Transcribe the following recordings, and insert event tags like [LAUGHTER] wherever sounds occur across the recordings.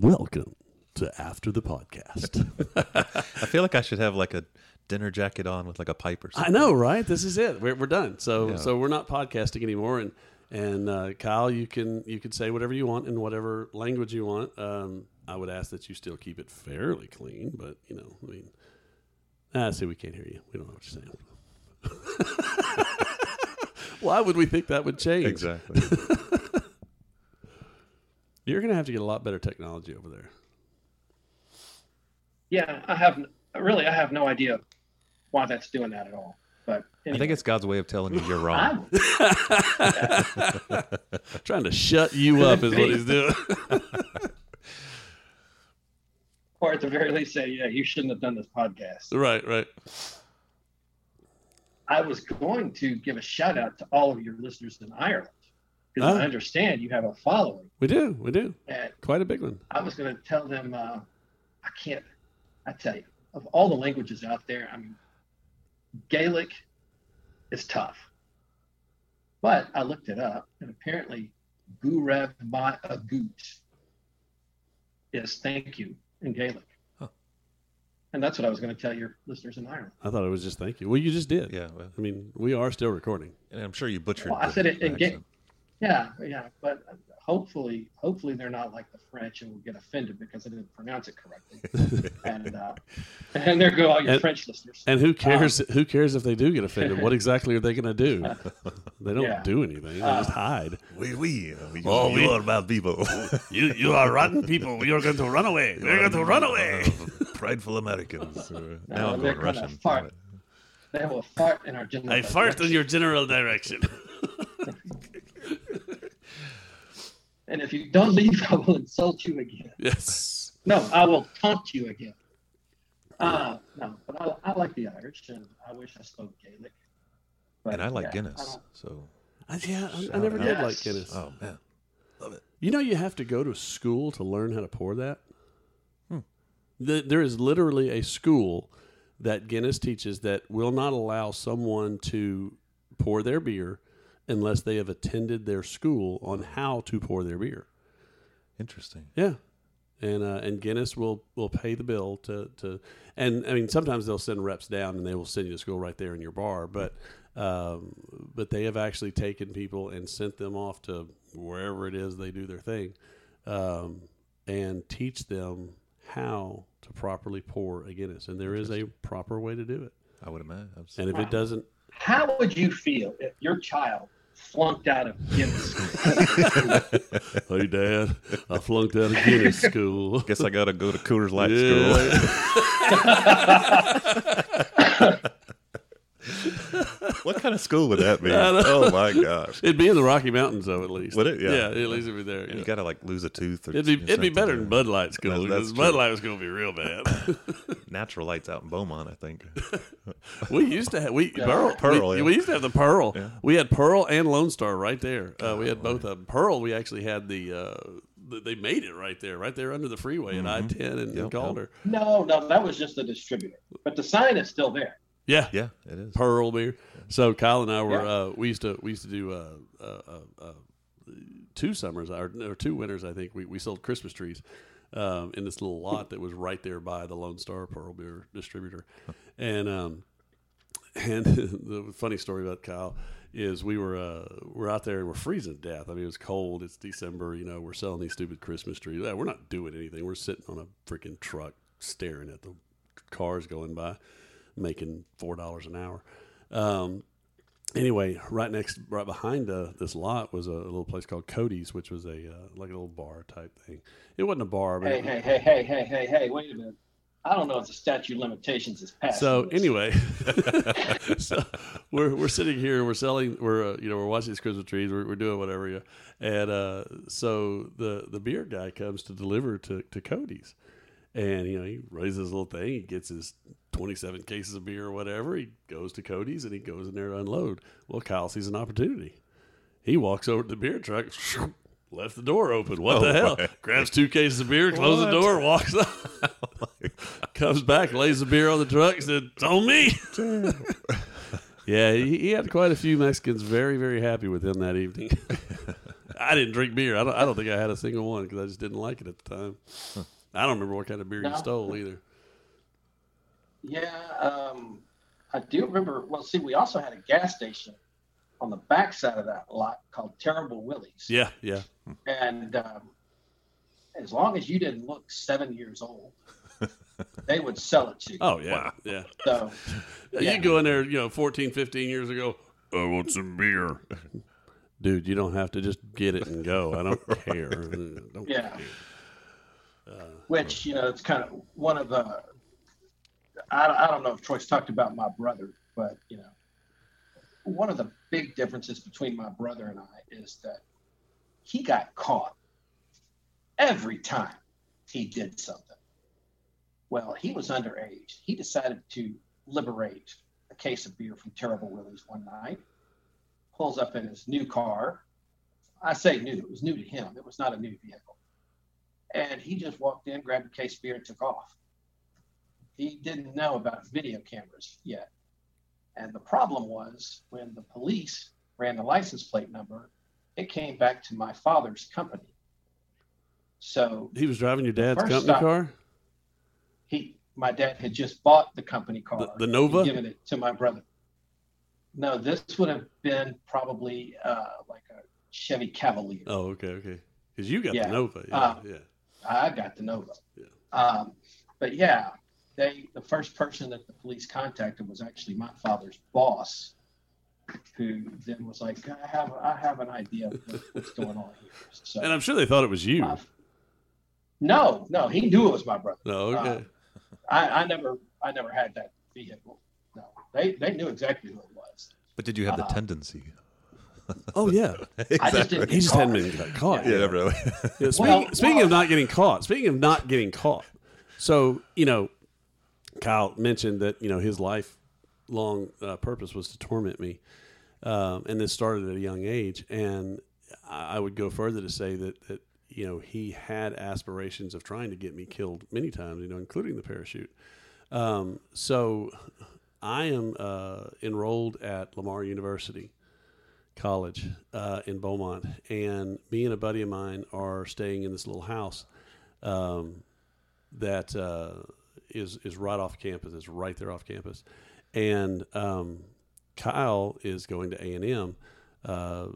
Welcome to After the Podcast. [LAUGHS] [LAUGHS] I feel like I should have like a dinner jacket on with like a pipe or something. I know, right? This is it. We're, we're done. So Yeah. so we're not podcasting anymore. And and uh, Kyle, you can you can say whatever you want in whatever language you want. Um, I would ask that you still keep it fairly clean, but you know, I mean, ah, see, we can't hear you. We don't know what you're saying. [LAUGHS] Why would we think that would change? Exactly. You're going to have to get a lot better technology over there. Yeah, I have really I have no idea why that's doing that at all. But I think it's God's way of telling you you're wrong. I'm, [LAUGHS] Trying to shut you up is what he's [LAUGHS] doing. [LAUGHS] or at the very least say, yeah, you shouldn't have done this podcast. right, right. I was going to give a shout out to all of your listeners in Ireland because Ah. I understand you have a following, We do, we do. and Quite a big one. I was going to tell them uh, I can't. I tell you, of all the languages out there, I mean, Gaelic is tough. But I looked it up, and apparently, Gurev Ma Agut is thank you in Gaelic. Huh. And that's what I was going to tell your listeners in Ireland. I thought it was just thank you. Well, you just did. Yeah, well, I mean, we are still recording. and I'm sure you butchered. Well, I said it in Ga- accent. Yeah, yeah, but hopefully, hopefully they're not like the French and will get offended because I didn't pronounce it correctly. [LAUGHS] and uh, and there go all your And- French listeners. And who cares? who cares if they do get offended? What exactly are they going to do? [LAUGHS] They don't Yeah. do anything. They Uh, just hide. We, we, we, Oh, we- are bad people. [LAUGHS] You, you are rotten people. We are going to run away. We're going to run away. Prideful Americans. Uh, No, now I'm going Russian. fart. Damn it. They will fart in our general. I fart in your general direction. And if you don't leave, [LAUGHS] I will insult you again. yes. No, I will taunt you again. Uh, no, but I, I like the Irish, and I wish I spoke Gaelic. But, And I like yeah, Guinness. don't- So, I, yeah, I, I never out. did like Guinness. oh man, love it. You know, you have to go to school to learn how to pour that. Hmm. The, there is literally a school that Guinness teaches that will not allow someone to pour their beer unless they have attended their school on how to pour their beer. Interesting. Yeah. And uh, and Guinness will, will pay the bill to, to and I mean sometimes they'll send reps down and they will send you to school right there in your bar but um, but they have actually taken people and sent them off to wherever it is they do their thing um, and teach them how to properly pour a Guinness and there is a proper way to do it I would imagine. and if it doesn't How would you feel if your child flunked out of Guinness? School. [LAUGHS] Hey dad I flunked out of Guinness school [LAUGHS] Guess I got to go to Coors Light Yeah. school. [LAUGHS] what kind of school would that be? Oh my gosh. It'd be in the Rocky Mountains, though, at least. Would it? Yeah. Yeah, at least it'd be there. You got to like lose a tooth. Or It'd be it'd be better than Bud Light school That's- because that's Bud. Light was going to be real bad. Natural lights out in Beaumont, I think. [LAUGHS] we used to have we Pearl, Pearl, we, yeah. we used to have the Pearl. Yeah. We had Pearl and Lone Star right there. Uh, we had both of them. Pearl, we actually had the. Uh, they made it right there, right there under the freeway at I ten and, Mm-hmm. Yep, no, no, that was just the distributor. But the sign is still there. Yeah, Yeah, it is. Pearl beer. So Kyle and I were Yeah. uh, we used to we used to do uh, uh, uh, uh, two summers or, or two winters I think we, we sold Christmas trees um, in this little lot that was right there by the Lone Star Pearl beer distributor, and um, and [LAUGHS] the funny story about Kyle is we were uh, we're out there and we're freezing to death. I mean, it was cold. It's December. You know, we're selling these stupid Christmas trees. We're not doing anything. We're sitting on a freaking truck staring at the cars going by, making four dollars an hour. Um, anyway, right next, right behind uh, this lot was a little place called Cody's, which was a uh, like a little bar type thing. It wasn't a bar, but Hey, hey, hey, hey, hey, hey, hey, wait a minute. I don't know if the statute of limitations is passed. So anyway, [LAUGHS] so we're we're sitting here, we're selling, we're uh, you know we're watching these Christmas trees, we're, we're doing whatever, yeah. and uh, so the the beer guy comes to deliver to to Cody's, and you know he raises his little thing, he gets his twenty seven cases of beer or whatever, he goes to Cody's and he goes in there to unload. Well, Kyle sees an opportunity. He walks over to the beer truck. Left the door open. What the Oh, hell? my. Grabs two cases of beer, closes the door, walks [LAUGHS] up comes back, lays the beer on the truck, and said, "It's on me." yeah, he, he had quite a few Mexicans very, very happy with him that evening. [LAUGHS] I didn't drink beer. I don't. I don't think I had a single one because I just didn't like it at the time. I don't remember what kind of beer No. you stole either. Yeah, um, I do remember. Well, see, we also had a gas station on the back side of that lot called Terrible Willie's. Yeah, yeah. And um, as long as you didn't look seven years old, [LAUGHS] they would sell it to you. Oh yeah, yeah. So, [LAUGHS] You go in there, you know, 14, 15 years ago. I want some beer. [LAUGHS] Dude, you don't have to just get it and go. I don't care. Don't Yeah. care. Which you know, it's kind of one of the. I, I don't know if Troy's talked about my brother, but you know, one of the big differences between my brother and I is that he got caught every time he did something. Well, he was underage. He decided to liberate a case of beer from Terrible Willie's one night. Pulls up in his new car. I say new; it was new to him. It was not a new vehicle and he just walked in, grabbed a case of beer, and took off. He didn't know about video cameras yet. And the problem was when the police ran the license plate number, it came back to my father's company. So He was driving your dad's company stop- car. he, my dad had just bought the company car, The- the Nova? given it to my brother. No, this would have been probably uh, like a Chevy Cavalier. Oh, okay, okay. Because you got Yeah. the Nova. Yeah, Uh, yeah. I got the Nova. Yeah. Um, but yeah, they the first person that the police contacted was actually my father's boss, who then was like, "I have I have an idea of what's [LAUGHS] going on here." So And I'm sure they thought it was you. my- no, no, he knew it was my brother. No, okay. I, I never I never had that vehicle. No, they they knew exactly who it was. But did you have the Uh, tendency? Oh yeah. I just didn't He just hadn't been got caught. Yeah, yet. really. Yeah, [LAUGHS] speaking, Well, speaking well- of not getting caught, speaking of not getting caught, so you know, Kyle mentioned that you know his lifelong uh, purpose was to torment me, um, and this started at a young age. And I I would go further to say that that you know he had aspirations of trying to get me killed many times, you know, including the parachute. Um, so I am uh, enrolled at Lamar University College uh, in Beaumont, and me and a buddy of mine are staying in this little house um, that uh, is is right off campus. It's right there off campus, and um, Kyle is going to A and M. Uh,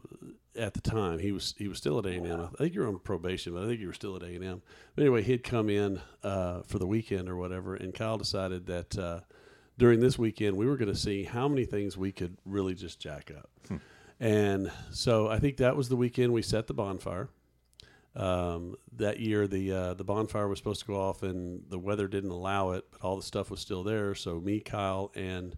at the time, he was he was still at A and M. I think you were on probation, but I think you were still at A and M. But anyway, he'd come in uh, for the weekend or whatever, and Kyle decided that uh, during this weekend we were going to see how many things we could really just jack up. And so I think that was the weekend we set the bonfire. Um, that year, the uh, the bonfire was supposed to go off, and the weather didn't allow it, but all the stuff was still there. So me, Kyle, and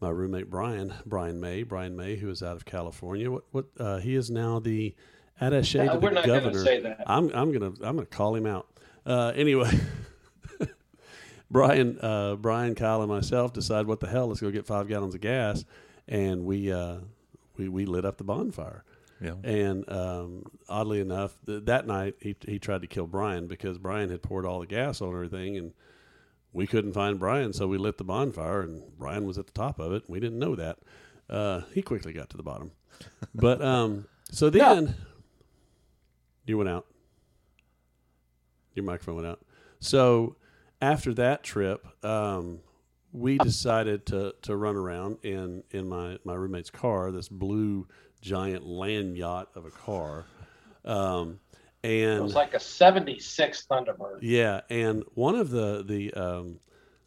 my roommate Brian, Brian May, Brian May, who is out of California. What what uh, he is now the attaché Uh, to we're the not gonna governor. say that. I'm I'm gonna I'm gonna call him out. Uh, anyway. [LAUGHS] Brian, uh, Brian, Kyle, and myself decide what the hell. Let's go get five gallons of gas, and we uh, we we lit up the bonfire. Yeah. And um, oddly enough, th- that night he he tried to kill Brian because Brian had poured all the gas on everything, and we couldn't find Brian, so we lit the bonfire, and Brian was at the top of it. We didn't know that. Uh, he quickly got to the bottom, but um, so [LAUGHS] then you went out. Your microphone went out. So after that trip, um, we decided to to run around in in my my roommate's car, this blue giant land yacht of a car, um, and It was like a '76 Thunderbird. yeah, and one of the the um,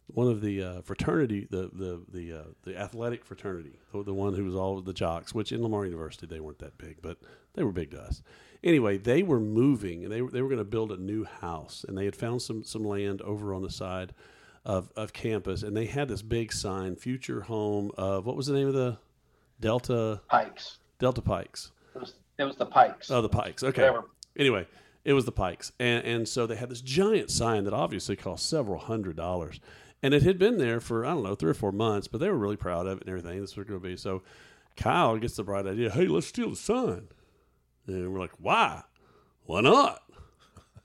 one of the uh, fraternity, the the the uh, the athletic fraternity, the, one who was all the jocks, which in Lamar University they weren't that big, but they were big to us. Anyway, they were moving, and they were they were going to build a new house, and they had found some some land over on the side of of campus, and they had this big sign, "Future Home of what was the name of the Delta Pikes. Delta Pikes." It was it was the Pikes. Oh, the Pikes. Okay. Whatever. Anyway, it was the Pikes, and and so they had this giant sign that obviously cost several hundred dollars, and it had been there for I don't know three or four months, but they were really proud of it and everything. This was going to be so. Kyle gets the bright idea. Hey, let's steal the sign, and we're like, why? Why not?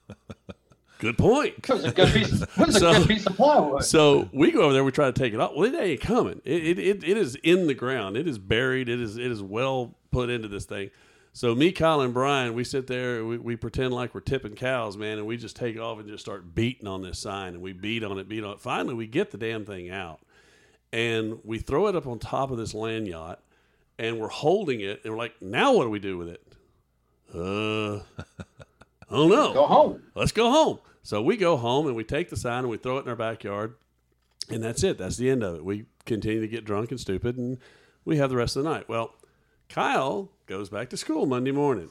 [LAUGHS] Good point. It was a good piece. [LAUGHS] Was a So- good piece of plywood. So we go over there. We try to take it off. Well, it ain't coming. It, it, it, it is in the ground. It is buried. It is it is well put into this thing. So me, Kyle, and Brian, we sit there. We, we pretend like we're tipping cows, man, and we just take off and just start beating on this sign, and we beat on it, beat on it. Finally, we get the damn thing out, and we throw it up on top of this land yacht, and we're holding it, and we're like, now what do we do with it? Uh, I don't know Go home. let's go home. So we go home and we take the sign and we throw it in our backyard, and that's it. That's the end of it. We continue to get drunk and stupid, and we have the rest of the night. Well, Kyle goes back to school Monday morning.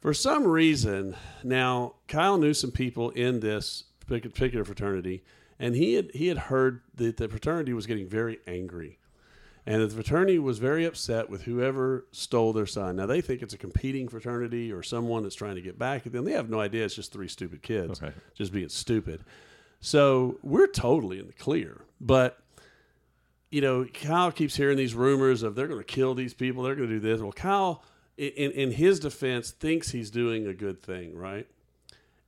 For some reason, now Kyle knew some people in this particular fraternity, and he had he had heard that the fraternity was getting very angry and the fraternity was very upset with whoever stole their sign. Now they think it's a competing fraternity or someone that's trying to get back at them. They have no idea. It's just three stupid kids Okay. just being stupid. So we're totally in the clear. But you know, Kyle keeps hearing these rumors of they're going to kill these people. They're going to do this. Well, Kyle, in in his defense, thinks he's doing a good thing, right?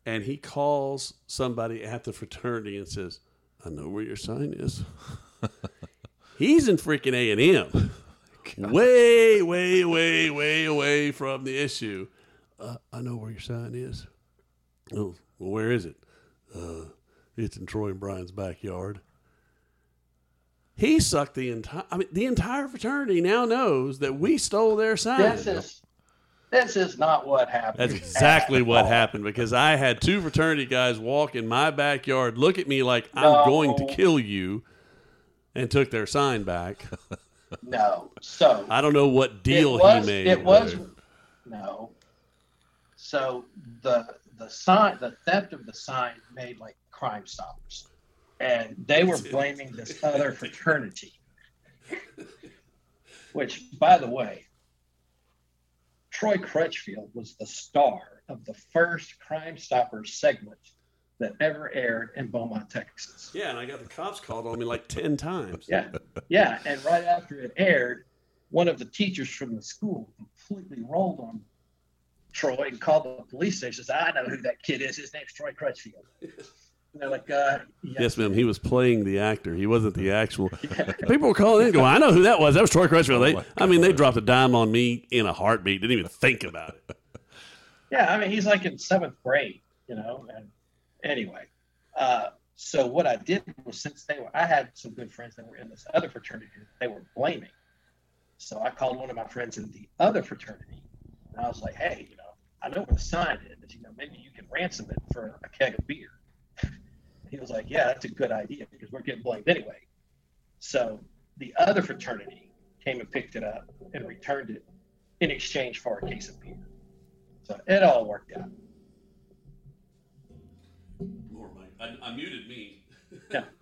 And he calls somebody at the fraternity and says, "I know where your sign is." [LAUGHS] He's in freaking A and M, way, way, way, way away from the issue. Uh, I know where your sign is. Oh, well, where is it? Uh, it's in Troy and Brian's backyard. He sucked the entire. I mean, the entire fraternity now knows that we stole their sign. This is this is not what happened. That's exactly what all. happened because I had two fraternity guys walk in my backyard, look at me like I'm No. going to kill you, and took their sign back. [LAUGHS] No. So I don't know what deal was, he made. It was but- no. So the the sign, the theft of the sign, made like Crime Stoppers, and they were [LAUGHS] blaming this other fraternity. Which, by the way, Troy Crutchfield was the star of the first Crime Stoppers segment that ever aired in Beaumont, Texas. Yeah, and I got the cops called on me like ten times. Yeah, yeah. And right after it aired, one of the teachers from the school completely rolled on Troy and called the police station. Says, "I know who that kid is. His name's Troy Crutchfield." And they're like, uh, yeah. Yes, ma'am. He was playing the actor. He wasn't the actual. [LAUGHS] People were calling in, going, "I know who that was. That was Troy Crutchfield." They, my I mean, they dropped a dime on me in a heartbeat. Didn't even think about it. Yeah, I mean, he's like in seventh grade, you know. And anyway, uh, so what I did was since they were, I had some good friends that were in this other fraternity they were blaming. So I called one of my friends in the other fraternity, and I was like, "Hey, you know, I know where the sign is. You know, maybe you can ransom it for a keg of beer." [LAUGHS] he was like, "Yeah, that's a good idea because we're getting blamed anyway." So the other fraternity came and picked it up and returned it in exchange for a case of beer. So it all worked out. I, I muted me. Yeah. [LAUGHS]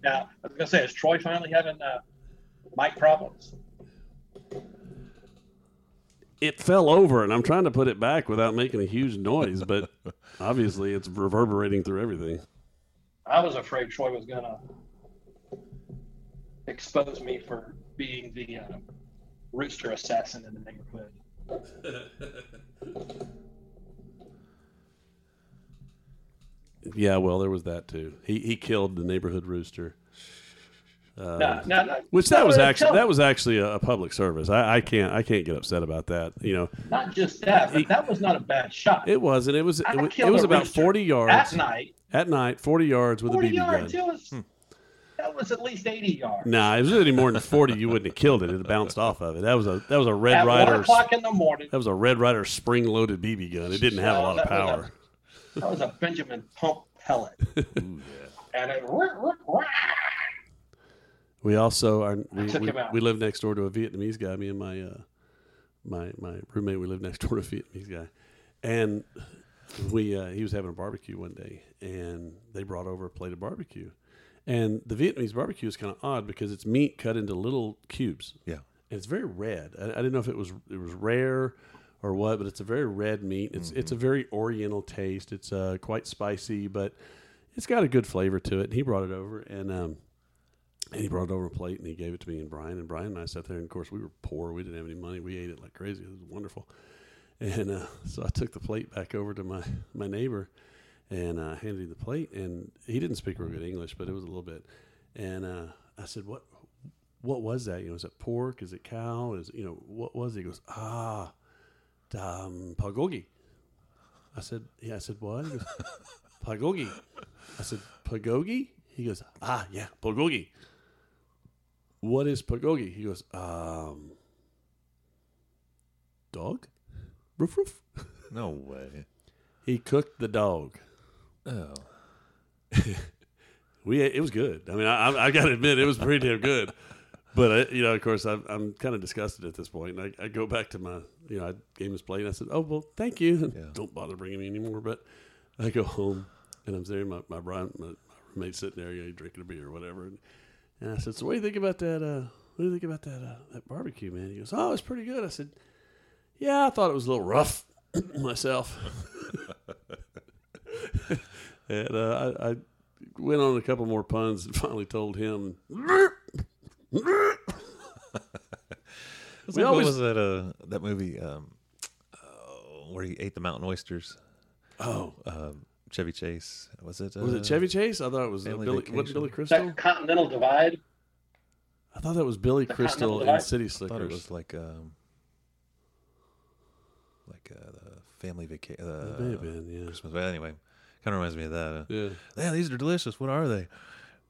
Now, I was gonna say, is Troy finally having uh, mic problems? It fell over, and I'm trying to put it back without making a huge noise, but [LAUGHS] obviously it's reverberating through everything. I was afraid Troy was gonna expose me for being the uh, rooster assassin in the neighborhood. [LAUGHS] Yeah, well, there was that too. He he killed the neighborhood rooster. Uh, no, no, no, Which that no, was actually that was actually a, a public service. I, I can't I can't get upset about that. You know, not just that, but that was not a bad shot. it wasn't. It was it, I was- it was about forty yards At night, at night, forty yards with forty a BB yards. gun. It was, That was at least 80 yards. Nah, if it was any more than forty, you wouldn't have killed it. It bounced [LAUGHS] off of it. That was a that was a Red At Ryder. one o'clock in the morning, That was a Red Ryder spring-loaded BB gun. It didn't have a lot of that a- power. That was a Benjamin pump pellet. [LAUGHS] And it, We also are we, took we, him out. we live next door to a Vietnamese guy. Me and my uh, my my roommate we lived next door to a Vietnamese guy, and we uh, he was having a barbecue one day, and they brought over a plate of barbecue, and the Vietnamese barbecue is kind of odd because it's meat cut into little cubes. Yeah. and it's very red. I, I didn't know if it was it was rare or what, but it's a very red meat. It's it's a very Oriental taste. It's uh, quite spicy, but it's got a good flavor to it. And he brought it over, and um, and he brought it over a plate, and he gave it to me and Brian. And Brian and I sat there, and of course we were poor. We didn't have any money. We ate it like crazy. It was wonderful. And uh, so I took the plate back over to my my neighbor, and uh, handed him the plate. And he didn't speak real good English, but it was a little bit. And uh, I said, "What what was that? You know, is it pork? Is it cow? Is you know what was it?" He goes, "Ah, um, pagogi." I said, "Yeah." I said, "What?" He goes, "Pagogi." I said, "Pagogi." He goes, "Ah, yeah, pagogi." What is pagogi? He goes, um, dog, roof roof. No way. He cooked the dog. Oh. [LAUGHS] we it was good. I mean, I, I, I got to admit, it was pretty damn good. But I, you know, of course, I'm, I'm kind of disgusted at this point. And I, I go back to my, you know, I gave his plate. And I said, "Oh well, thank you. [LAUGHS] Yeah. Don't bother bringing me anymore." But I go home, and I'm there. My my, Brian, my, my roommate sitting there, you know, drinking a beer or whatever. And, and I said, "So what do you think about that? Uh, what do you think about that uh, that barbecue, man?" He goes, "Oh, it's pretty good." I said, "Yeah, I thought it was a little rough [COUGHS] myself." [LAUGHS] and uh, I, I went on a couple more puns and [LAUGHS] finally told him. It's We like, always- what was that? Uh, that movie um, uh, where he ate the mountain oysters. Oh, Um, Chevy Chase. Was it? Uh, was it Chevy Chase? I thought it was uh, Billy. Vacation. What Billy that Crystal? Continental Divide. I thought that was Billy The Crystal Continental and Divide? City I thought Slickers. it was like um, like uh, the family vacation. Uh, It may have been, yeah. Christmas. But anyway, kind of reminds me of that. Uh, Yeah. yeah, these are delicious. What are they?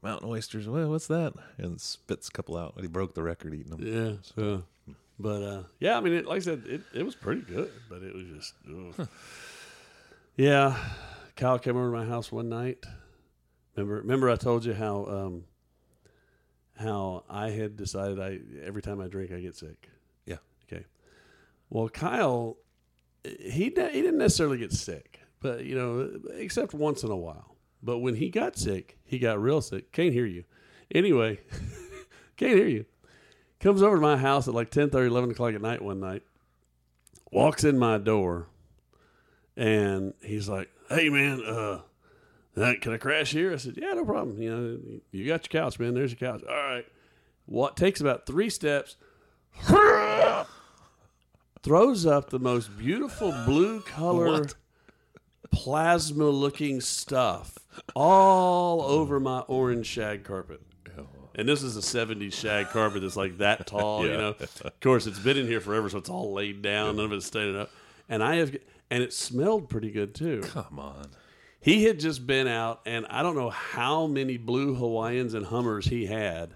Mountain oysters. What, what's that? And spits a couple out. He broke the record eating them. Yeah. yeah. But uh, yeah, I mean, it, like I said, it, it was pretty good, but it was just. ugh. yeah, Kyle came over to my house one night. Remember? Remember, I told you how um, how I had decided I every time I drink I get sick. Yeah. Okay. Well, Kyle, he he didn't necessarily get sick, but you know, except once in a while. But when he got sick, he got real sick. Can't hear you. Anyway, [LAUGHS] can't hear you. Comes over to my house at like 10 30, 11 o'clock at night one night. Walks in my door, and he's like, "Hey man, uh, uh, can I crash here?" I said, "Yeah, no problem. You know, you got your couch, man. There's your couch. All right." What takes about three steps, [LAUGHS] throws up the most beautiful blue color, plasma looking stuff all over my orange shag carpet. And this is a 70s shag carpet that's like that tall, you know. Of course, it's been in here forever, so it's all laid down. None of it's standing up. And I have, and it smelled pretty good too. Come on. He had just been out, and I don't know how many blue Hawaiians and Hummers he had,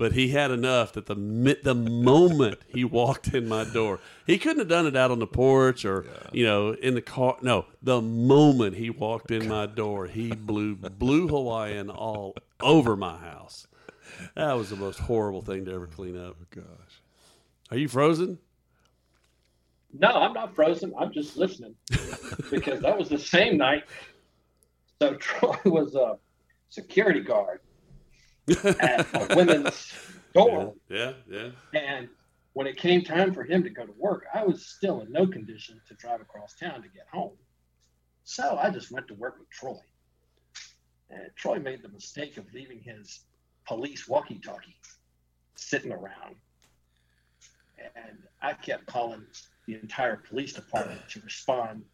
but he had enough that the the moment he walked in my door, he couldn't have done it out on the porch or you know in the car. No, the moment he walked in my door, he blew blue Hawaiian all over my house. That was the most horrible thing to ever clean up. Oh, gosh. Are you frozen? No, I'm not frozen. I'm just listening [LAUGHS] because that was the same night. So Troy was a security guard at a [LAUGHS] women's door, Yeah, yeah. and when it came time for him to go to work, I was still in no condition to drive across town to get home. So I just went to work with Troy. And Troy made the mistake of leaving his police walkie-talkie sitting around. And I kept calling the entire police department to respond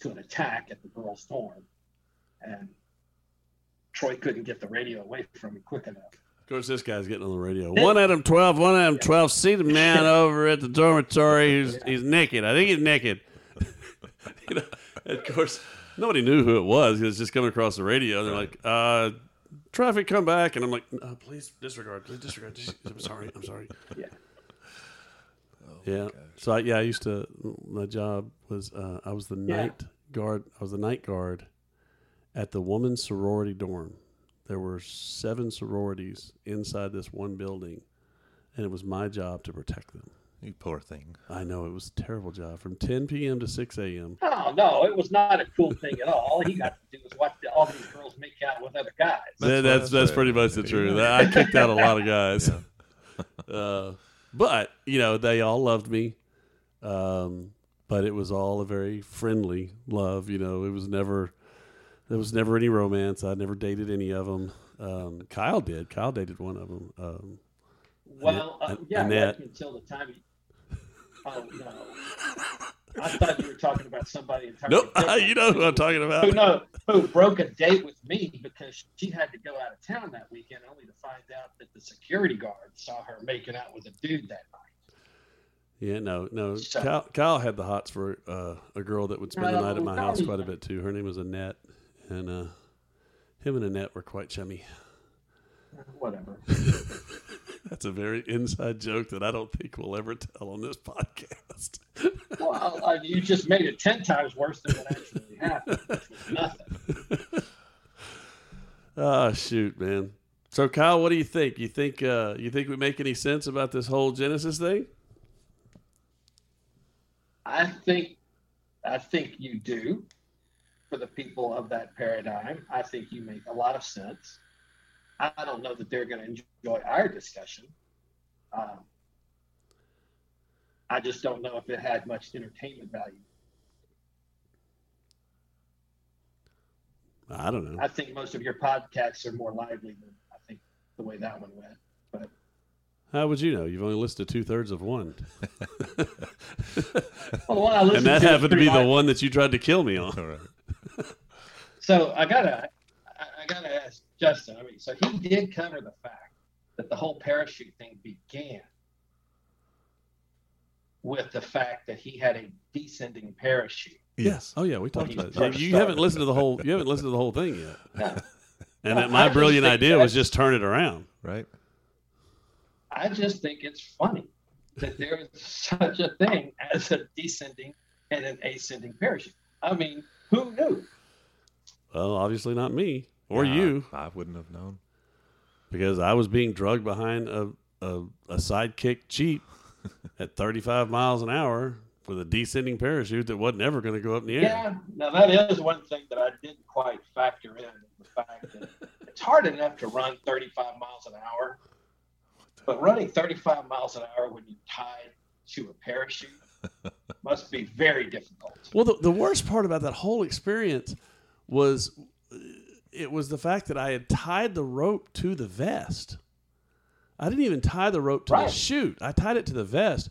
to an attack at the girls' dorm. And Troy couldn't get the radio away from me quick enough. Of course, this guy's getting on the radio. One [LAUGHS] Adam 12, one Adam 12. See the man over at the dormitory. He's, he's naked. I think he's naked. [LAUGHS] you know, of course, nobody knew who it was. It was just coming across the radio. They're like, uh, traffic come back, and I'm like, no, please disregard, please disregard. I'm sorry, I'm sorry. [LAUGHS] Yeah. yeah. So I, yeah, I used to. My job was uh, I was the Yeah. night guard. I was the night guard at the women's sorority dorm. There were seven sororities inside this one building, and it was my job to protect them. You poor thing. I know it was a terrible job from 10 p.m. to 6 a.m. Oh no, it was not a cool thing at all. All he got to do was watch the, all these girls make out with other guys. That's That's that's, that's, pretty much the truth. I kicked out a lot of guys, [LAUGHS] uh, but you know they all loved me. Um, but it was all a very friendly love. You know, it was never there was never any romance. I never dated any of them. Um, Kyle did. Kyle dated one of them. Um, Well, uh, Annette- yeah, Annette. until the time. He, oh no, I thought you were talking about somebody entirely. nope, [LAUGHS] different. you know who I'm talking about. Who no, who broke a date with me because she had to go out of town that weekend, only to find out that the security guard saw her making out with a dude that night. Yeah, no, no. So- Kyle, Kyle had the hots for uh, a girl that would spend the night at my house quite a bit too. Her name was Annette, and uh, him and Annette were quite chummy. Whatever. [LAUGHS] That's a very inside joke that I don't think we'll ever tell on this podcast. Well, uh, you just made it ten times worse than what actually happened, which was nothing. oh [LAUGHS] shoot, man. So Kyle, what do you think? You think uh, you think we make any sense about this whole Genesis thing? I think, I think you do. For the people of that paradigm, I think you make a lot of sense. I don't know that they're going to enjoy our discussion. Um, I just don't know if it had much entertainment value. I don't know. I think most of your podcasts are more lively than I think the way that one went. But How would you know? You've only listed two thirds of one, [LAUGHS] well, the one I listened and that to happened to be pretty the one that you tried to kill me on. All right. So I gotta, I I gotta ask Justin. I mean, so he did cover the fact that the whole parachute thing began with the fact that he had a descending parachute. Yes. Oh yeah, we talked about it. first You, you haven't listened to the whole. You haven't listened to the whole thing yet. No, [LAUGHS] And No, that I my just brilliant idea was just turn it around. Right. I just think it's funny that there is such a thing as a descending and an ascending parachute. I mean, who knew? Well, obviously not me or Yeah, you, I wouldn't have known. because I was being drugged behind a a, a sidekick Jeep [LAUGHS] at 35 miles an hour with a descending parachute that wasn't ever going to go up in the air. Yeah, now that is one thing that I didn't quite factor in the fact that it's hard enough to run 35 miles an hour, but running 35 miles an hour when you're tied to a parachute [LAUGHS] must be very difficult. Well, the, the worst part about that whole experience was it was the fact that I had tied the rope to the vest. I didn't even tie the rope to Right. the chute. I tied it to the vest.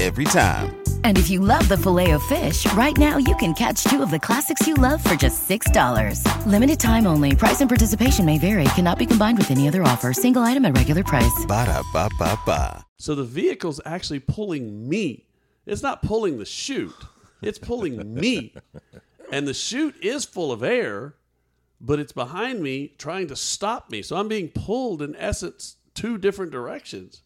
Every time. And if you love the Filet-O-Fish, right now you can catch two of the classics you love for just $6. Limited time only. Price and participation may vary. Cannot be combined with any other offer. Single item at regular price. Ba-da-ba-ba-ba. So the vehicle's actually pulling me. It's not pulling the chute. It's pulling me. And the chute is full of air, but it's behind me trying to stop me. So I'm being pulled in essence two different directions.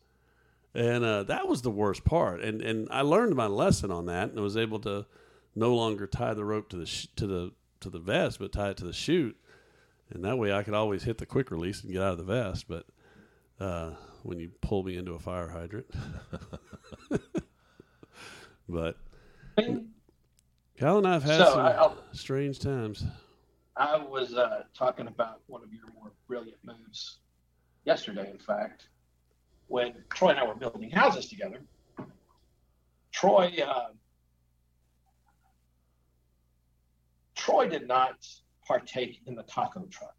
And uh, that was the worst part. And and I learned my lesson on that and I was able to no longer tie the rope to the sh- to the to the vest, but tie it to the chute. And that way I could always hit the quick release and get out of the vest. But uh, when you pull me into a fire hydrant, [LAUGHS] but Cal and I have had So, some I- strange times. I was uh, talking about one of your more brilliant moves yesterday, in fact, when Troy and I were building houses together. Troy, uh, Troy did not partake in the taco truck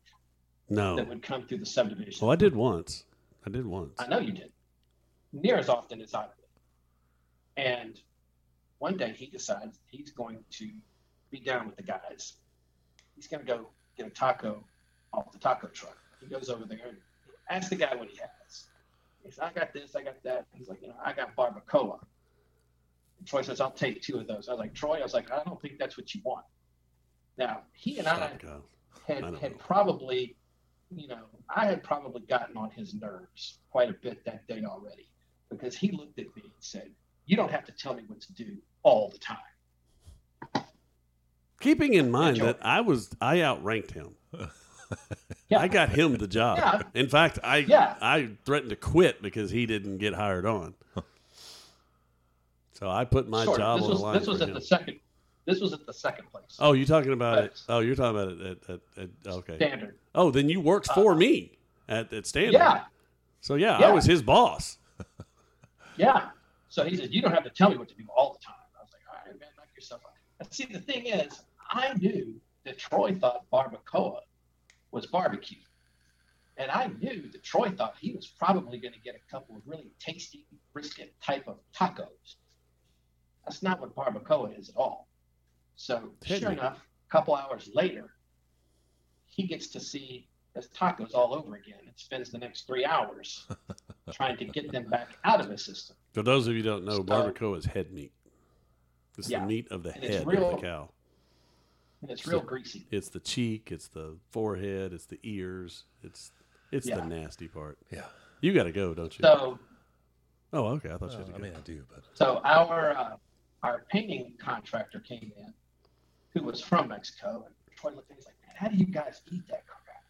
No. that would come through the subdivision. Well, I did once. I did once. I know you did. Near as often as I did. And one day he decides he's going to be down with the guys. He's going to go get a taco off the taco truck. He goes over there and asks the guy what he has. He says, I got this, I got that. He's like, you know, I got barbacoa. And Troy says, I'll take two of those. I was like, Troy, I was like, I don't think that's what you want. Now, he and I had, I had know. probably, you know, I had probably gotten on his nerves quite a bit that day already because he looked at me and said, You don't have to tell me what to do all the time. Keeping in mind Enjoy. that I was I outranked him. [LAUGHS] Yeah. I got him the job. Yeah. In fact, I Yeah. I threatened to quit because he didn't get hired on. so I put my Sort of. job this on was, the line This was for at him. the second. This was at the second place. oh, you're talking about it? Oh, you're talking about it at, at, at okay. Standard. Oh, then you worked uh, for me at at Standard. Yeah. So yeah, I was his boss. [LAUGHS] Yeah. So he said, You don't have to tell me what to do all the time. I was like, All right, man, knock yourself out. And see, the thing is, I knew that Troy thought barbacoa was barbecue. And I knew that Troy thought he was probably going to get a couple of really tasty brisket type of tacos. That's not what barbacoa is at all. So, sure enough, a couple hours later, he gets to see his tacos all over again and spends the next three hours [LAUGHS] trying to get them back out of his system. For those of you who don't know, So- barbacoa is head meat. It's Yeah. the meat of the head real- of the cow. And it's real greasy. It's the cheek, it's the forehead, it's the ears, it's it's Yeah. the nasty part. Yeah. You got to go, don't you? So, oh, okay. I thought you Well, had to I go. mean, I do, but so our uh, our painting contractor came in, who was from Mexico, and Troy looked at me. He's like, "Man, how do you guys eat that crap?"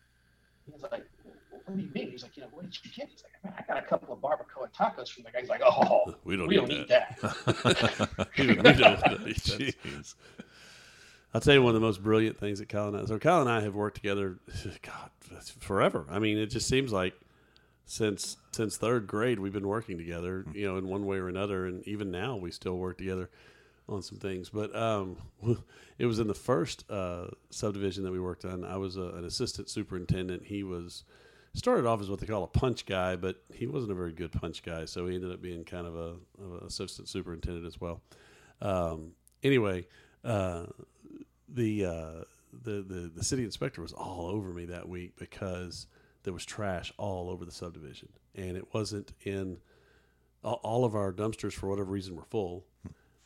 He was like, "Well, "What do you mean?" He's like, "You know, what did you get?" He's like, "Man, I got a couple of barbacoa tacos from the guy." He's like, "Oh, [LAUGHS] We don't we eat don't eat that." [LAUGHS] we don't, we don't [LAUGHS] Jeez. I'll tell you one of the most brilliant things that Kyle and I. So Kyle and I have worked together, [SIGHS] God, forever. I mean, it just seems like since since third grade we've been working together. You know, in one way or another, and even now we still work together on some things. But um, [LAUGHS] it was in the first uh, subdivision that we worked on. I was a, an assistant superintendent. He was started off as what they call a punch guy, but he wasn't a very good punch guy, so he ended up being kind of a, of an assistant superintendent as well. Um, anyway, uh, the, uh, the the the city inspector was all over me that week because there was trash all over the subdivision, and it wasn't in all, of our dumpsters for whatever reason were full.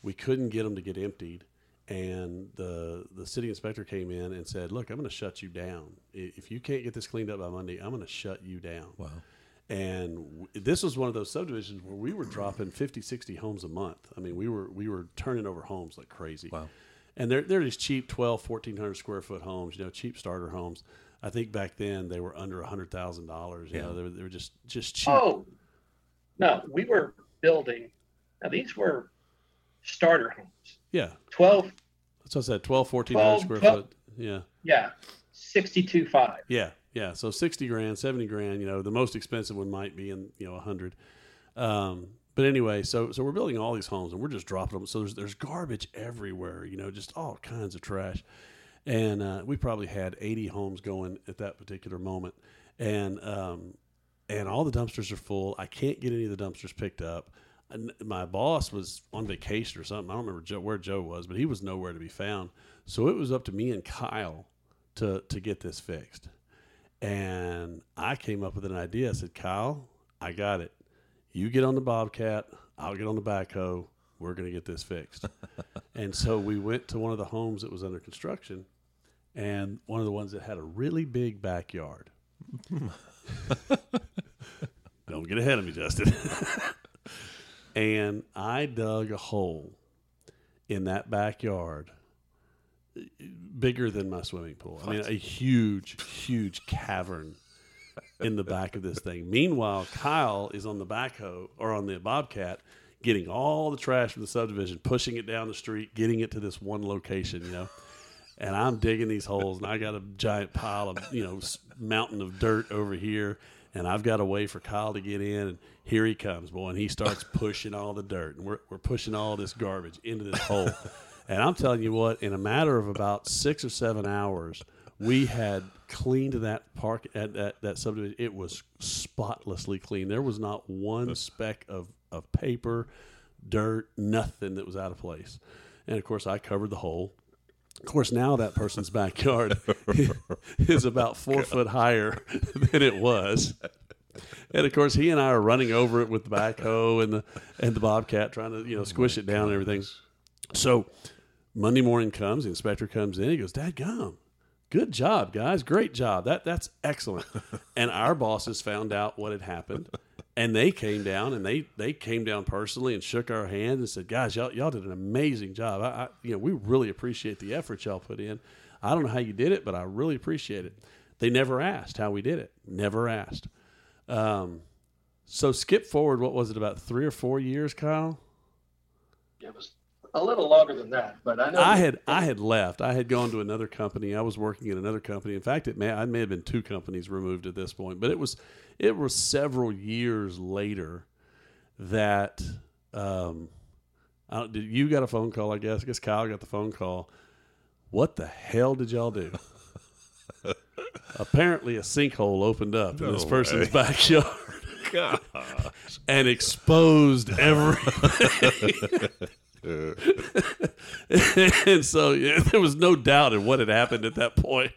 We couldn't get them to get emptied, and the the city inspector came in and said, "Look, I'm going to shut you down. If you can't get this cleaned up by Monday, I'm going to shut you down." wow. and w- this was one of those subdivisions where we were dropping 50 60 homes a month i mean we were we were turning over homes like crazy Wow. And they're, they're these cheap 12 1400 square foot homes you know cheap starter homes i think back then they were under a $100000 you Yeah. know they were, they were just just cheap Oh, no, we were building. Now these were starter homes. yeah Twelve, so i said 12 1400 12, square 12. foot yeah yeah, sixty-two five. Yeah, yeah. So sixty grand, seventy grand. You know, the most expensive one might be in you know a hundred. Um, but anyway, so so we're building all these homes and we're just dropping them. So there's there's garbage everywhere. You know, just all kinds of trash. And uh, we probably had eighty homes going at that particular moment, and um, and all the dumpsters are full. I can't get any of the dumpsters picked up. And my boss was on vacation or something. I don't remember Joe, where Joe was, but he was nowhere to be found. So it was up to me and Kyle to to get this fixed. And I came up with an idea. I said, Kyle, I got it. You get on the Bobcat, I'll get on the backhoe. We're going to get this fixed. [LAUGHS] and so we went to one of the homes that was under construction, and one of the ones that had a really big backyard. [LAUGHS] Don't get ahead of me, Justin. [LAUGHS] and I dug a hole in that backyard bigger than my swimming pool. I mean, a huge, huge cavern in the back of this thing. Meanwhile, Kyle is on the backhoe or on the bobcat getting all the trash from the subdivision, pushing it down the street, getting it to this one location, you know. And I'm digging these holes, and I got a giant pile of, you know, mountain of dirt over here, and I've got a way for Kyle to get in, and here he comes, boy, and he starts [LAUGHS] pushing all the dirt, and we're, we're pushing all this garbage into this hole. And I'm telling you what, in a matter of about six or seven hours, we had cleaned that park at that, that subdivision. It was spotlessly clean. There was not one speck of, of paper, dirt, nothing that was out of place. And of course, I covered the hole. Of course, now that person's backyard [LAUGHS] is about four foot higher than it was. And of course, he and I are running over it with the backhoe and the and the bobcat, trying to you know squish it down and everything. So Monday morning comes, the inspector comes in. He goes, "Dad, gum, good job, guys, great job. That that's excellent." [LAUGHS] and our bosses found out what had happened, and they came down and they they came down personally and shook our hand and said, "Guys, y'all y'all did an amazing job. I, I you know we really appreciate the effort y'all put in. I don't know how you did it, but I really appreciate it." They never asked how we did it. Never asked. Um, so skip forward. What was it about three or four years, Kyle? It was a little longer than that, but I know I had I had left. I had gone to another company. I was working at another company. In fact, it may I may have been two companies removed at this point, but it was it was several years later that um, I don't, did you got a phone call? I guess I guess Kyle got the phone call. What the hell did y'all do? [LAUGHS] Apparently, a sinkhole opened up in this person's way. backyard [LAUGHS] God. and exposed everything. [LAUGHS] [LAUGHS] and so yeah, there was no doubt in what had happened at that point.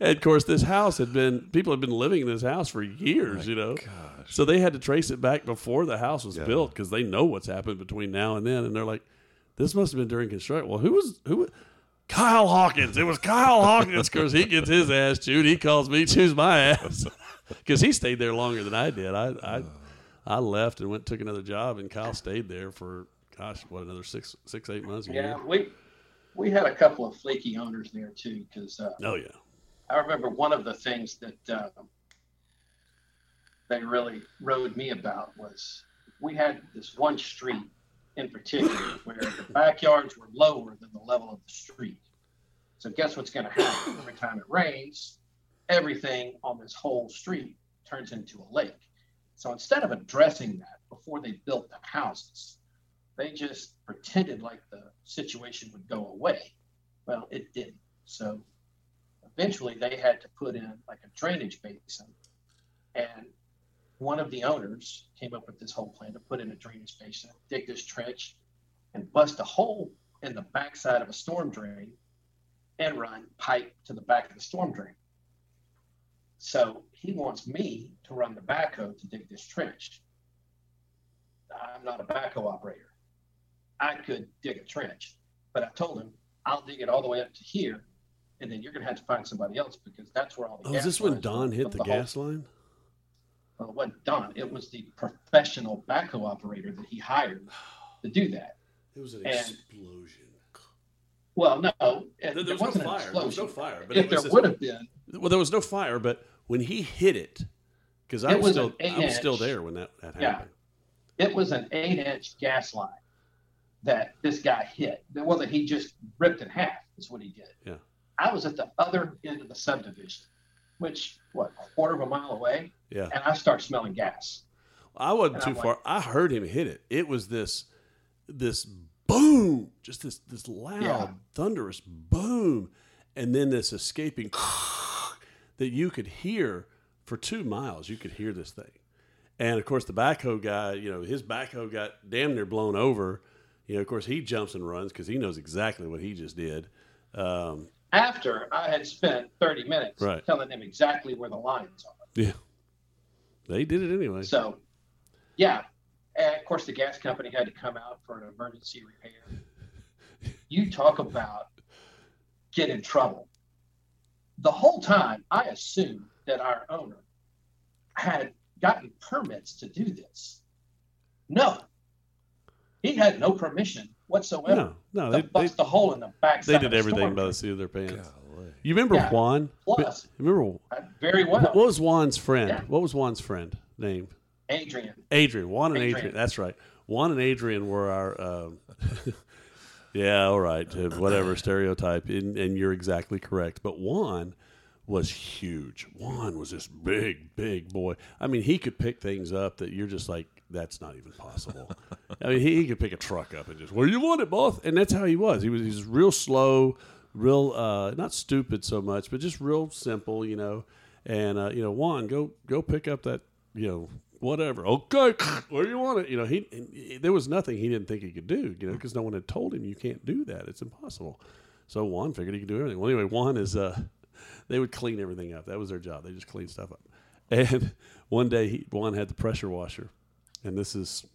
And of course, this house had been people had been living in this house for years, you know. So they had to trace it back before the house was built because they know what's happened between now and then. And they're like, "This must have been during construction." Well, who was who? Kyle Hawkins. It was Kyle Hawkins because he gets his ass chewed. He calls me, chews my ass [LAUGHS] because he stayed there longer than I did. I I, I left and went took another job, and Kyle stayed there for gosh, what another six six eight months. Yeah, year. we we had a couple of flaky owners there too, because uh, Oh yeah. I remember one of the things that uh, they really rode me about was we had this one street in particular [LAUGHS] where the backyards were lower than the level of the street. So guess what's going to happen every time it rains? Everything on this whole street turns into a lake. So instead of addressing that before they built the houses, they just pretended like the situation would go away. Well, it didn't. So eventually they had to put in like a drainage basin. And one of the owners came up with this whole plan to put in a drainage basin, dig this trench, and bust a hole in the backside of a storm drain and run pipe to the back of the storm drain. So he wants me to run the backhoe to dig this trench. I'm not a backhoe operator. I could dig a trench, but I told him I'll dig it all the way up to here, and then you're going to have to find somebody else because that's where all the Oh, gas is this when Don were hit from the whole- gas line? Well, it wasn't Don. It was the professional backhoe operator that he hired to do that. It was an And- explosion. Well, no, it, There, there there was no wasn't an fire. There was no fire. But If it there was this- would have been, well, there was no fire. But when he hit it, because I was, was still I was still there when that, that Yeah. happened. it was an eight-inch gas line that this guy hit. Well, that he just ripped in half. Is what he did. Yeah. I was at the other end of the subdivision, which what a quarter of a mile away, Yeah. and I start smelling gas. I wasn't And too far. I heard him hit it. It was this this boom, just this this loud, Yeah. thunderous boom, and then this escaping [LAUGHS] that you could hear for two miles. You could hear this thing, and of course the backhoe guy, you know, his backhoe got damn near blown over. You know, of course he jumps and runs because he knows exactly what he just did. Um, After I had spent 30 minutes Right. telling him exactly where the lines are. yeah, they did it anyway. So, yeah. And of course, the gas company had to come out for an emergency repair. You talk about get in trouble. the whole time I assumed that our owner had gotten permits to do this. No, he had no permission whatsoever. No, no, to they, bust they, a hole in the back. they did everything by the seat of their pants. Golly. You remember Yeah. Juan? Plus- remember Very well. what was Juan's friend? Yeah. What was Juan's friend name? Adrian. Adrian. Juan and Adrian. Adrian. That's right. Juan and Adrian were our. Um, [LAUGHS] yeah, all right. uh, Whatever [COUGHS] stereotype, and, and you're exactly correct. But Juan was huge. Juan was this big, big boy. I mean, he could pick things up that you're just like, that's not even possible. I mean, he, he could pick a truck up and just, where you want it, both, and that's how he was. He was he's real slow, real uh, not stupid so much, but just real simple, you know. And uh, you know, Juan, go go pick up that, you know, whatever. Okay, [SNIFFS] where you want it? You know, he, he there was nothing he didn't think he could do, you know, because no one had told him you can't do that. It's impossible. So Juan figured he could do everything. Well, anyway, Juan is uh, they would clean everything up. That was their job. They just cleaned stuff up. [LAUGHS] And one day, he, Juan had the pressure washer, and this is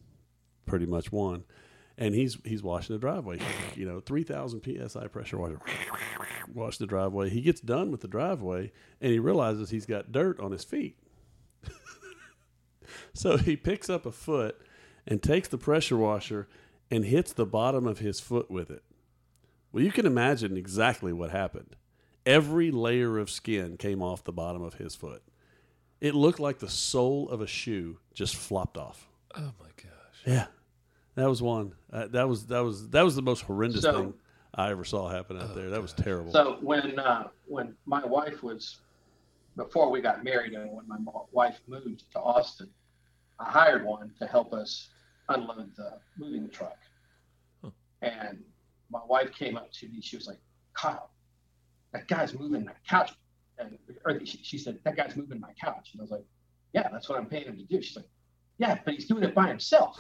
pretty much Juan. And he's he's washing the driveway, you know, three thousand psi pressure washer. [LAUGHS] Wash the driveway. He gets done with the driveway, and he realizes he's got dirt on his feet. [LAUGHS] so he picks up a foot and takes the pressure washer and hits the bottom of his foot with it. Well, you can imagine exactly what happened. Every layer of skin came off the bottom of his foot. It looked like the sole of a shoe just flopped off. Oh my gosh. Yeah, that was one. Uh, that was that was that was the most horrendous So- thing I ever saw happen out there. That was terrible. So when uh, when my wife was before we got married and when my wife moved to Austin, I hired Juan to help us unload the moving truck. And my wife came up to me. She was like, "Kyle, that guy's moving my couch." And or she, she said, "That guy's moving my couch." And I was like, "Yeah, that's what I'm paying him to do." She's like, "Yeah, but he's doing it by himself."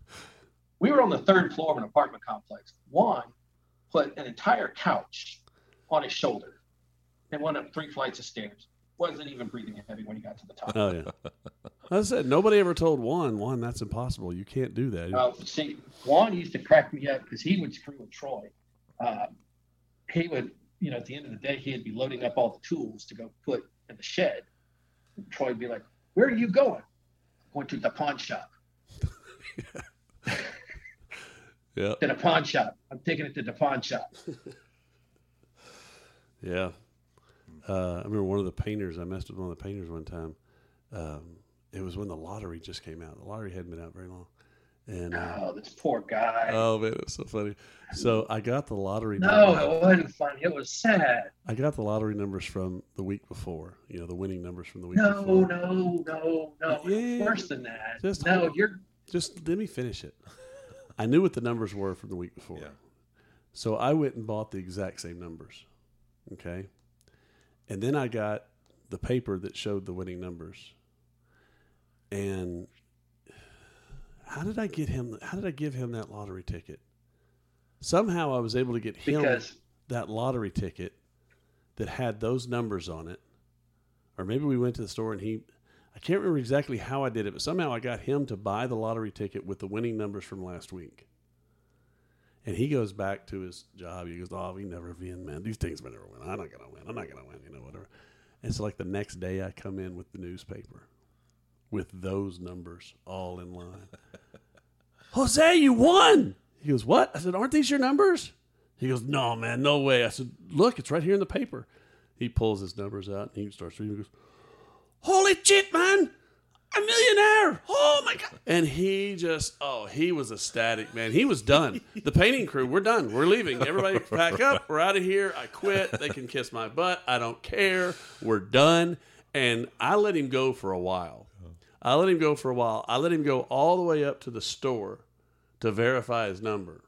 [LAUGHS] we were on the third floor of an apartment complex. Juan put an entire couch on his shoulder and went up three flights of stairs. Wasn't even breathing heavy when he got to the top. oh yeah. I said nobody ever told Juan, Juan, that's impossible. You can't do that. Uh, see, Juan used to crack me up because he would screw with Troy. Um, he would, you know, at the end of the day, he'd be loading up all the tools to go put in the shed. And Troy would be like, "Where are you going?" Going to the pawn shop. [LAUGHS] yeah, To the pawn shop. I'm taking it to the pawn shop. [LAUGHS] yeah. Uh, I remember one of the painters. I messed with one of the painters one time. Um, it was when the lottery just came out. The lottery hadn't been out very long, and uh, Oh, this poor guy. oh man, it was so funny. So I got the lottery. no, numbers- it wasn't funny. It was sad. I got the lottery numbers from the week before. You know, the winning numbers from the week No, before. no, no, no. Yeah. Worse than that. Just no, hold- you're Just let me finish it. [LAUGHS] I knew what the numbers were from the week before. Yeah. So I went and bought the exact same numbers. Okay. And then I got the paper that showed the winning numbers. And how did I get him how did I give him that lottery ticket? Somehow I was able to get him because that lottery ticket that had those numbers on it. Or maybe we went to the store and he I can't remember exactly how I did it, but somehow I got him to buy the lottery ticket with the winning numbers from last week. And he goes back to his job. He goes, "Oh, we never win, man. These things we never win. I'm not gonna win. I'm not gonna win. You know, whatever." And so, like the next day, I come in with the newspaper with those numbers all in line. [LAUGHS] Jose, you won. He goes, "What?" I said, "Aren't these your numbers?" He goes, "No, man, no way." I said, "Look, it's right here in the paper." He pulls his numbers out and he starts reading. He goes, holy shit, man, a millionaire. Oh my God. And he just, oh, he was ecstatic, man. He was done. The painting crew, we're done. We're leaving. Everybody pack up. We're out of here. I quit. They can kiss my butt. I don't care. We're done. And I let him go for a while. I let him go for a while. I let him go all the way up to the store to verify his number.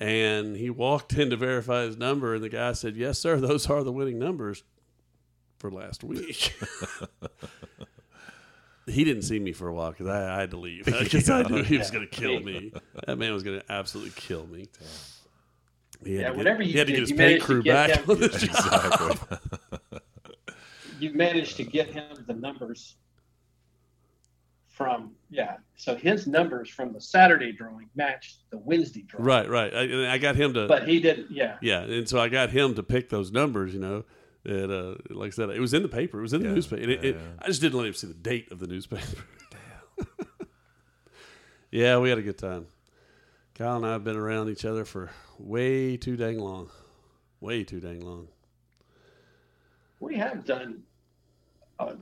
And he walked in to verify his number, and the guy said, Yes, sir, those are the winning numbers for last week. [LAUGHS] he didn't see me for a while because I, I had to leave [LAUGHS] [LAUGHS] because I knew he was going to kill me. That man was going to absolutely kill me. He had Yeah, to get, whatever you he had to did, get his you paint managed to crew get back him- on the job. Exactly. you managed to get him the numbers from yeah. So his numbers from the Saturday drawing matched the Wednesday drawing. Right, right. I, I got him to, But he didn't. Yeah. yeah, and so I got him to pick those numbers. You know, And uh, like I said, it was in the paper. It was in the Yeah, newspaper. And it, yeah, it, yeah. I just didn't let him see the date of the newspaper. [LAUGHS] [LAUGHS] yeah, we had a good time. Kyle and I have been around each other for way too dang long. Way too dang long. We have done a,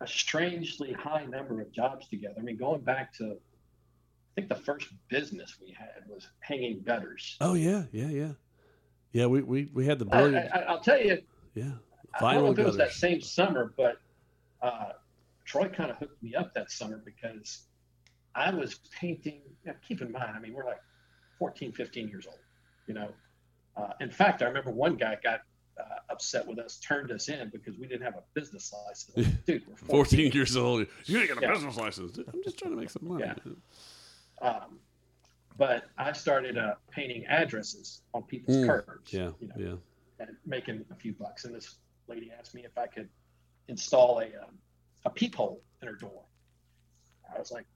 a strangely high number of jobs together. I mean, going back to, I think the first business we had was hanging gutters. Oh yeah, yeah, yeah, yeah. We we, we had the I, I, I'll tell you, yeah, I don't know if it was that same summer, but uh, Troy kind of hooked me up that summer because I was painting. Now, keep in mind, I mean, we're like 14, 15 years old, you know. Uh, in fact, I remember one guy got uh, upset with us, turned us in because we didn't have a business license. Dude, we're [LAUGHS] 14. 14 years old. You ain't got a Yeah. business license. I'm just trying to make some money. Yeah. Um, but I started uh, painting addresses on people's Mm, curbs. Yeah, you know, yeah. and making a few bucks. And this lady asked me if I could install a um, a peephole in her door. I was like,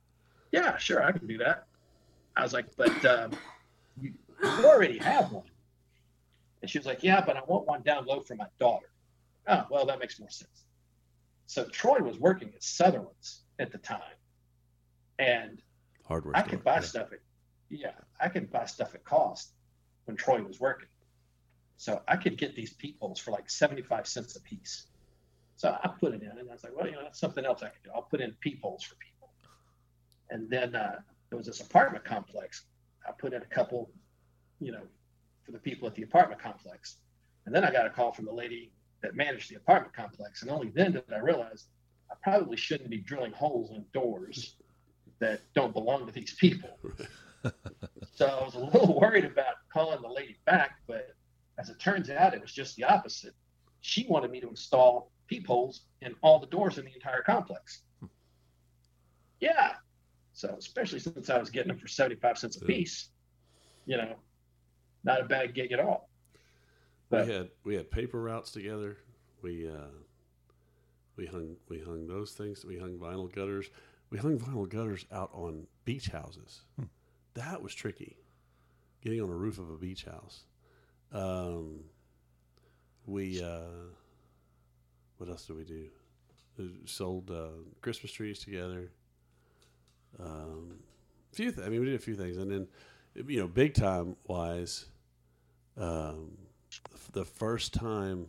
"Yeah, sure, I can do that." I was like, "But um, you, you already have one." And she was like, "Yeah, but I want one down low for my daughter." Oh, well, that makes more sense. So Troy was working at Sutherland's at the time, and Hardware I store. could buy yeah. stuff at yeah, I could buy stuff at cost when Troy was working. So I could get these peepholes for like 75 cents a piece. So I put it in and I was like, well, you know, that's something else I could do. I'll put in peepholes for people. And then uh, there was this apartment complex. I put in a couple, you know, for the people at the apartment complex. And then I got a call from the lady that managed the apartment complex. And only then did I realize I probably shouldn't be drilling holes in doors that don't belong to these people. [LAUGHS] so I was a little [LAUGHS] worried about calling the lady back, but as it turns out, it was just the opposite. She wanted me to install peepholes in all the doors in the entire complex. Hmm. Yeah. So especially since I was getting them for 75 cents a piece, you know, not a bad gig at all. But we had we had paper routes together. We uh, we hung we hung those things. We hung vinyl gutters. We hung vinyl gutters out on beach houses. That was tricky. Getting on the roof of a beach house. Um, we uh, what else did we do? We sold uh, Christmas trees together. Um, few. Th- I mean, we did a few things, and then you know, big time wise. Um, the first time,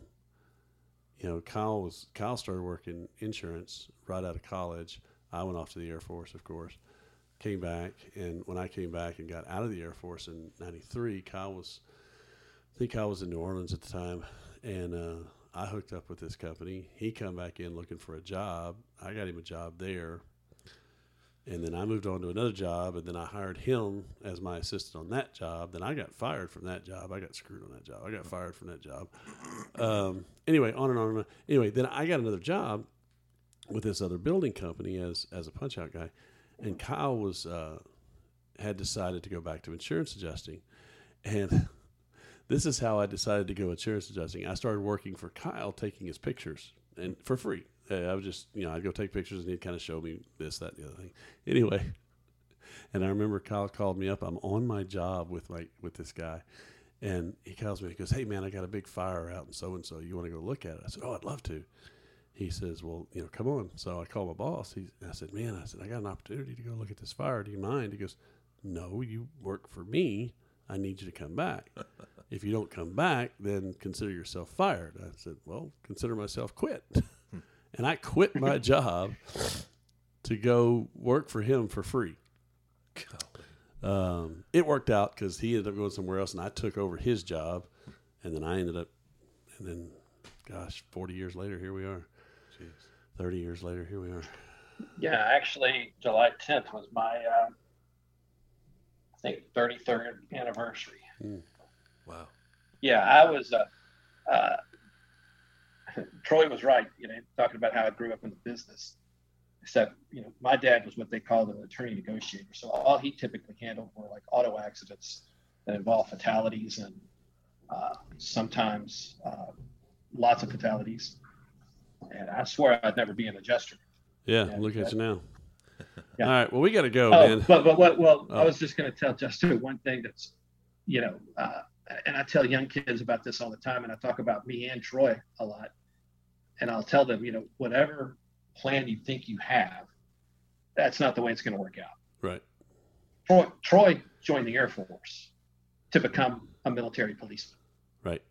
you know, Kyle was Kyle started working insurance right out of college. I went off to the Air Force, of course. Came back, and when I came back and got out of the Air Force in '93, Kyle was, I think Kyle was in New Orleans at the time, and uh, I hooked up with this company. He come back in looking for a job. I got him a job there, and then I moved on to another job, and then I hired him as my assistant on that job. Then I got fired from that job. I got screwed on that job. I got fired from that job. Um, anyway, on and on and on. Anyway, then I got another job with this other building company as as a punch out guy, and Kyle was uh, had decided to go back to insurance adjusting, and [LAUGHS] this is how I decided to go insurance adjusting. I started working for Kyle, taking his pictures and for free. Uh, I would just, you know, I'd go take pictures and he'd kind of show me this, that, and the other thing. Anyway, [LAUGHS] and I remember Kyle called me up. I'm on my job with my with this guy, and he calls me. He goes, "Hey man, I got a big fire out in so and so. You want to go look at it?" I said, "Oh, I'd love to." He says, "Well, you know, come on." So I called my boss. He, I said, "Man, I said I got an opportunity to go look at this fire. Do you mind?" He goes, "No, you work for me. I need you to come back. [LAUGHS] if you don't come back, then consider yourself fired." I said, "Well, consider myself quit." [LAUGHS] and I quit my [LAUGHS] job to go work for him for free. Um, it worked out because he ended up going somewhere else, and I took over his job, and then I ended up, and then, gosh, forty years later, here we are. Thirty years later, here we are. yeah, actually, July 10th was my, uh, I think, 33rd anniversary. Wow. Yeah, I was. Uh, uh, Troy was right. You know, talking about how I grew up in the business. Except, you know, my dad was what they called an attorney negotiator. So all he typically handled were like auto accidents that involve fatalities and uh, sometimes uh, lots of fatalities. And I swear I'd never be an adjuster. Yeah, Yeah, look at you now. Yeah. All right, well, we got to go, Oh, man. but but what? Well, I Oh. was just going to tell Justin one thing that's, you know, uh, and I tell young kids about this all the time, and I talk about me and Troy a lot. And I'll tell them, you know, whatever plan you think you have, that's not the way it's going to work out. Right. Troy, Troy joined the Air Force to become a military policeman. Right.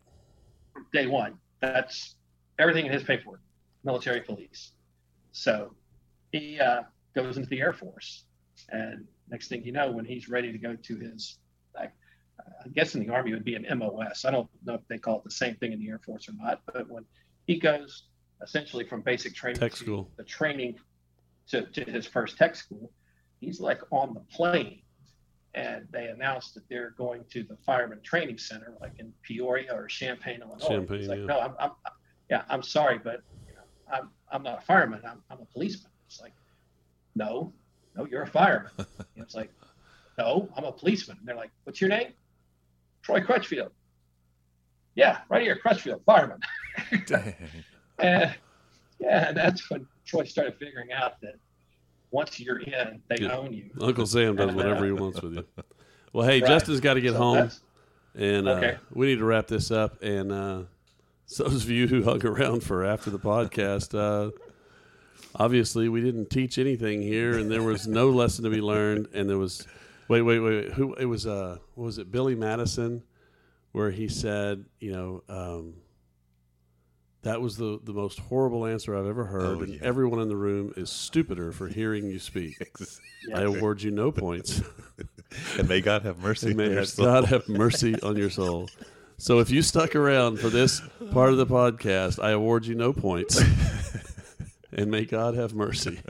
Day one. That's everything in his paperwork, military police. So he uh, goes into the Air Force. And next thing you know, when he's ready to go to his, like, I guess in the Army would be an MOS. I don't know if they call it the same thing in the Air Force or not, but when he goes essentially from basic training Tech to school. the training to, to his first tech school, he's like on the plane. And they announced that they're going to the fireman training center, like in Peoria or Champaign, Illinois. Champaign, He's like, yeah. no, I'm, I'm, yeah, I'm sorry, but you know, I'm, I'm not a fireman. I'm, I'm a policeman. It's like, no, no, you're a fireman. [LAUGHS] It's like, no, I'm a policeman. And they're like, what's your name? Troy Crutchfield. Yeah, right here, Crutchfield, fireman. [LAUGHS] And yeah, that's when Troy started figuring out that once you're in, they Yeah. own you. Uncle Sam does whatever he wants with you. Well, hey, Right. Justin's got to get So home, and uh, we need to wrap this up. And uh, those of you who hung around for after the podcast, uh, obviously we didn't teach anything here, and there was no lesson to be learned. And there was, wait, wait, wait, who? It was uh, what was it? Billy Madison, where he said, you know. Um, that was the, the most horrible answer I've ever oh, heard, Oh, and yeah. everyone in the room is stupider for hearing you speak. [LAUGHS] I award you no points. [LAUGHS] and may God have mercy. And may on your have soul. God have mercy on your soul. So if you stuck around for this part of the podcast, I award you no points. [LAUGHS] and may God have mercy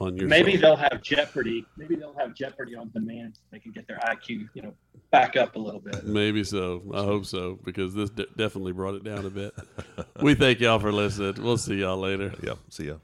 on your Maybe soul. they'll have Jeopardy. Maybe they'll have Jeopardy on demand. So they can get their IQ, you know, back up a little bit. Maybe so. I hope so because this de- definitely brought it down a bit. we thank y'all for listening. We'll see y'all later. Yep. See ya.